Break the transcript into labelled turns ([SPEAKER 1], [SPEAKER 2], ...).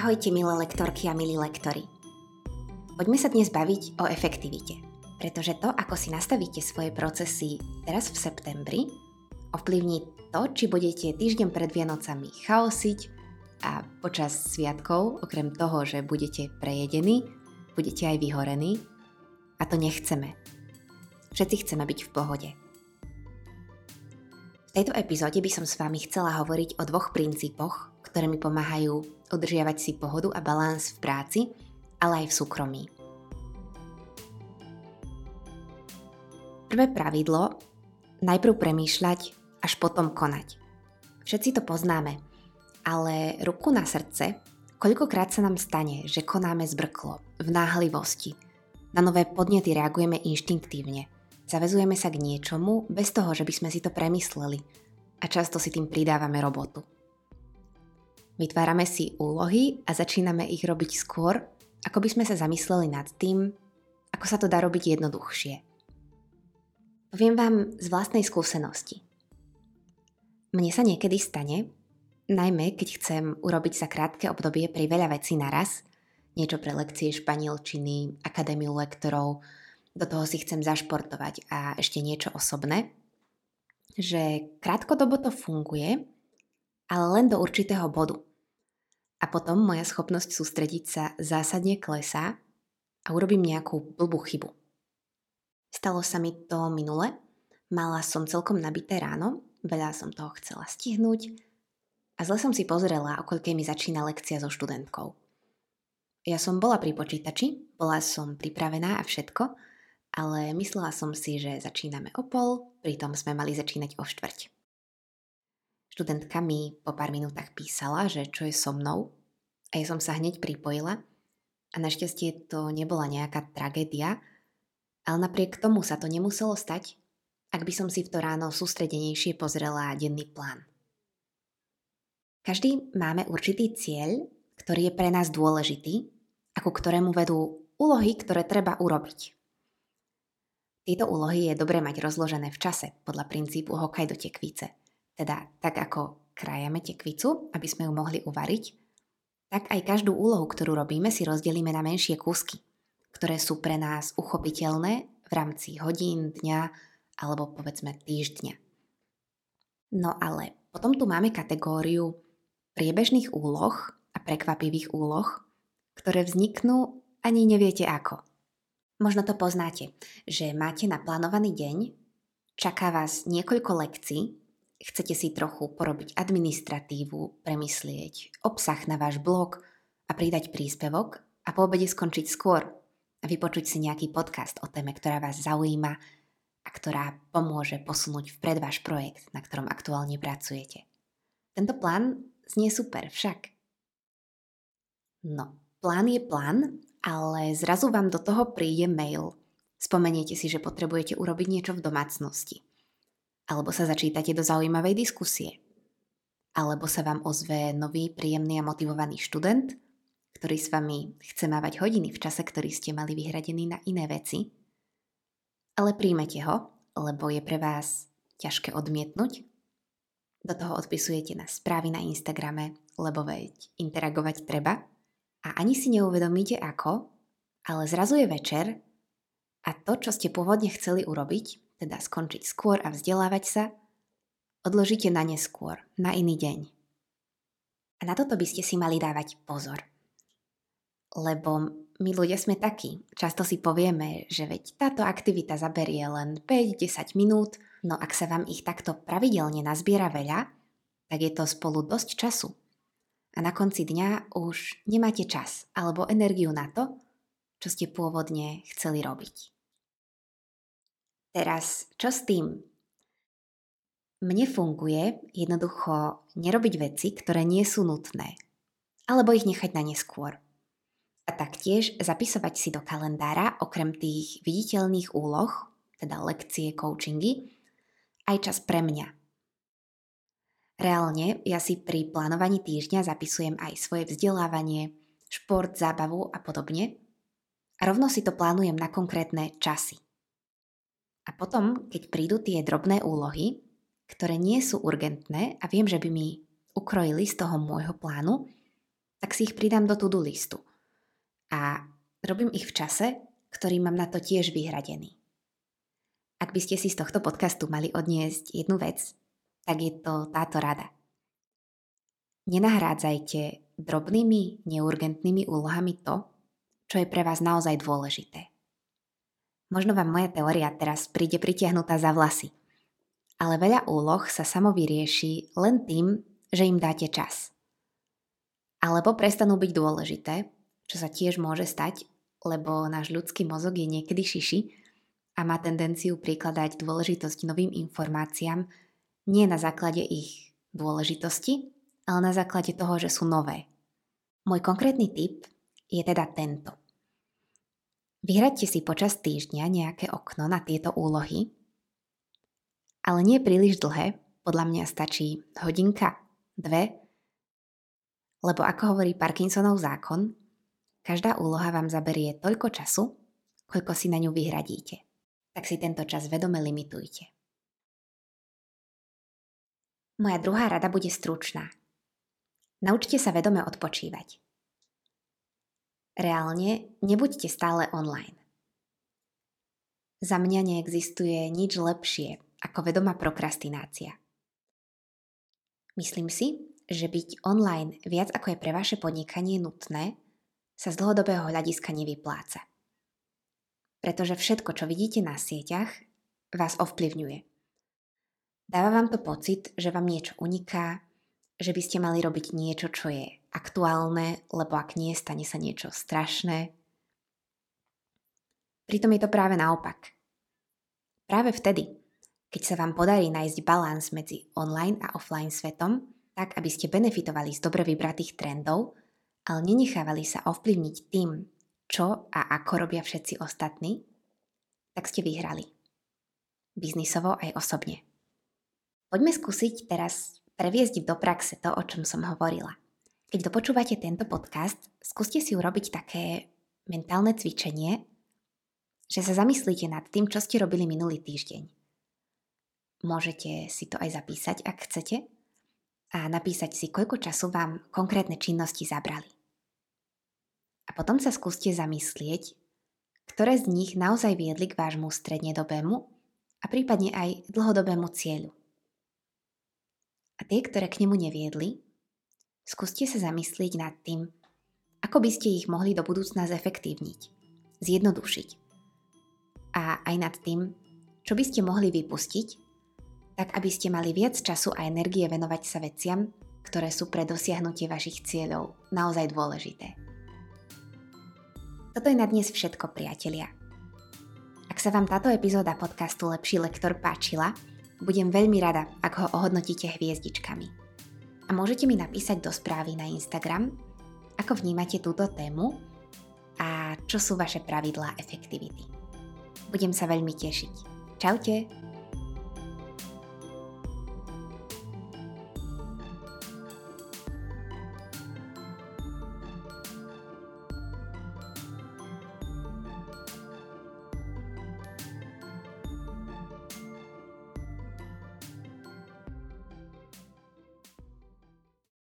[SPEAKER 1] Ahojte milé lektorky a milí lektory. Poďme sa dnes baviť o efektivite, pretože to, ako si nastavíte svoje procesy teraz v septembri, ovplyvní to, či budete týždeň pred Vianocami chaosiť a počas sviatkov, okrem toho, že budete prejedení, budete aj vyhorení a to nechceme. Všetci chceme byť v pohode. V tejto epizóde by som s vami chcela hovoriť o dvoch princípoch, ktoré mi pomáhajú udržiavať si pohodu a balans v práci, ale aj v súkromí. Prvé pravidlo, najprv premýšľať, až potom konať. Všetci to poznáme, ale ruku na srdce, koľkokrát sa nám stane, že konáme zbrklo, v náhlivosti. Na nové podnety reagujeme inštinktívne – Zavezujeme sa k niečomu bez toho, že by sme si to premysleli a často si tým pridávame robotu. Vytvárame si úlohy a začíname ich robiť skôr, ako by sme sa zamysleli nad tým, ako sa to dá robiť jednoduchšie. Poviem vám z vlastnej skúsenosti. Mne sa niekedy stane, najmä keď chcem urobiť za krátke obdobie pri veľa vecí naraz, niečo pre lekcie španielčiny, akadémiu lektorov, do toho si chcem zašportovať a ešte niečo osobné, že krátkodobo to funguje, ale len do určitého bodu. A potom moja schopnosť sústrediť sa zásadne klesá a urobím nejakú blbú chybu. Stalo sa mi to minule, mala som celkom nabité ráno, veľa som toho chcela stihnúť a zle som si pozrela, o koľkej mi začína lekcia so študentkou. Ja som bola pri počítači, bola som pripravená a všetko, ale myslela som si, že začíname o pol, pritom sme mali začínať o štvrť. Študentka mi po pár minútach písala, že čo je so mnou a ja som sa hneď pripojila a našťastie to nebola nejaká tragédia, ale napriek tomu sa to nemuselo stať, ak by som si v to ráno sústredenejšie pozrela denný plán. Každý máme určitý cieľ, ktorý je pre nás dôležitý a ku ktorému vedú úlohy, ktoré treba urobiť. Tieto úlohy je dobré mať rozložené v čase podľa princípu hokaj do tekvice. Teda tak ako krajame tekvicu, aby sme ju mohli uvariť, tak aj každú úlohu, ktorú robíme, si rozdelíme na menšie kúsky, ktoré sú pre nás uchopiteľné v rámci hodín, dňa alebo povedzme týždňa. No ale potom tu máme kategóriu priebežných úloh a prekvapivých úloh, ktoré vzniknú ani neviete ako – Možno to poznáte, že máte naplánovaný deň, čaká vás niekoľko lekcií, chcete si trochu porobiť administratívu, premyslieť obsah na váš blog a pridať príspevok a po obede skončiť skôr a vypočuť si nejaký podcast o téme, ktorá vás zaujíma a ktorá pomôže posunúť vpred váš projekt, na ktorom aktuálne pracujete. Tento plán znie super však. No, plán je plán ale zrazu vám do toho príde mail. Spomeniete si, že potrebujete urobiť niečo v domácnosti. Alebo sa začítate do zaujímavej diskusie. Alebo sa vám ozve nový, príjemný a motivovaný študent, ktorý s vami chce mávať hodiny v čase, ktorý ste mali vyhradený na iné veci. Ale príjmete ho, lebo je pre vás ťažké odmietnúť. Do toho odpisujete na správy na Instagrame, lebo veď interagovať treba – a ani si neuvedomíte ako, ale zrazu je večer a to, čo ste pôvodne chceli urobiť, teda skončiť skôr a vzdelávať sa, odložíte na neskôr, na iný deň. A na toto by ste si mali dávať pozor. Lebo my ľudia sme takí. Často si povieme, že veď táto aktivita zaberie len 5-10 minút, no ak sa vám ich takto pravidelne nazbiera veľa, tak je to spolu dosť času a na konci dňa už nemáte čas alebo energiu na to, čo ste pôvodne chceli robiť. Teraz, čo s tým? Mne funguje jednoducho nerobiť veci, ktoré nie sú nutné, alebo ich nechať na neskôr. A taktiež zapisovať si do kalendára okrem tých viditeľných úloh, teda lekcie, coachingy, aj čas pre mňa, Reálne ja si pri plánovaní týždňa zapisujem aj svoje vzdelávanie, šport, zábavu a podobne. A rovno si to plánujem na konkrétne časy. A potom, keď prídu tie drobné úlohy, ktoré nie sú urgentné a viem, že by mi ukrojili z toho môjho plánu, tak si ich pridám do to-do listu. A robím ich v čase, ktorý mám na to tiež vyhradený. Ak by ste si z tohto podcastu mali odniesť jednu vec, tak je to táto rada. Nenahrádzajte drobnými, neurgentnými úlohami to, čo je pre vás naozaj dôležité. Možno vám moja teória teraz príde pritiahnutá za vlasy, ale veľa úloh sa samo vyrieši len tým, že im dáte čas. Alebo prestanú byť dôležité, čo sa tiež môže stať, lebo náš ľudský mozog je niekedy šiši a má tendenciu prikladať dôležitosť novým informáciám nie na základe ich dôležitosti, ale na základe toho, že sú nové. Môj konkrétny tip je teda tento. Vyhradte si počas týždňa nejaké okno na tieto úlohy, ale nie príliš dlhé, podľa mňa stačí hodinka, dve, lebo ako hovorí Parkinsonov zákon, každá úloha vám zaberie toľko času, koľko si na ňu vyhradíte. Tak si tento čas vedome limitujte. Moja druhá rada bude stručná. Naučte sa vedome odpočívať. Reálne nebuďte stále online. Za mňa neexistuje nič lepšie ako vedomá prokrastinácia. Myslím si, že byť online viac ako je pre vaše podnikanie nutné, sa z dlhodobého hľadiska nevypláca. Pretože všetko, čo vidíte na sieťach, vás ovplyvňuje. Dáva vám to pocit, že vám niečo uniká, že by ste mali robiť niečo, čo je aktuálne, lebo ak nie, stane sa niečo strašné. Pritom je to práve naopak. Práve vtedy, keď sa vám podarí nájsť balans medzi online a offline svetom, tak aby ste benefitovali z dobre vybratých trendov, ale nenechávali sa ovplyvniť tým, čo a ako robia všetci ostatní, tak ste vyhrali. Biznisovo aj osobne. Poďme skúsiť teraz previesť do praxe to, o čom som hovorila. Keď dopočúvate tento podcast, skúste si urobiť také mentálne cvičenie, že sa zamyslíte nad tým, čo ste robili minulý týždeň. Môžete si to aj zapísať, ak chcete, a napísať si, koľko času vám konkrétne činnosti zabrali. A potom sa skúste zamyslieť, ktoré z nich naozaj viedli k vášmu strednedobému a prípadne aj dlhodobému cieľu a tie, ktoré k nemu neviedli, skúste sa zamyslieť nad tým, ako by ste ich mohli do budúcna zefektívniť, zjednodušiť. A aj nad tým, čo by ste mohli vypustiť, tak aby ste mali viac času a energie venovať sa veciam, ktoré sú pre dosiahnutie vašich cieľov naozaj dôležité. Toto je na dnes všetko, priatelia. Ak sa vám táto epizóda podcastu Lepší lektor páčila, budem veľmi rada, ak ho ohodnotíte hviezdičkami. A môžete mi napísať do správy na Instagram, ako vnímate túto tému a čo sú vaše pravidlá efektivity. Budem sa veľmi tešiť. Čaute!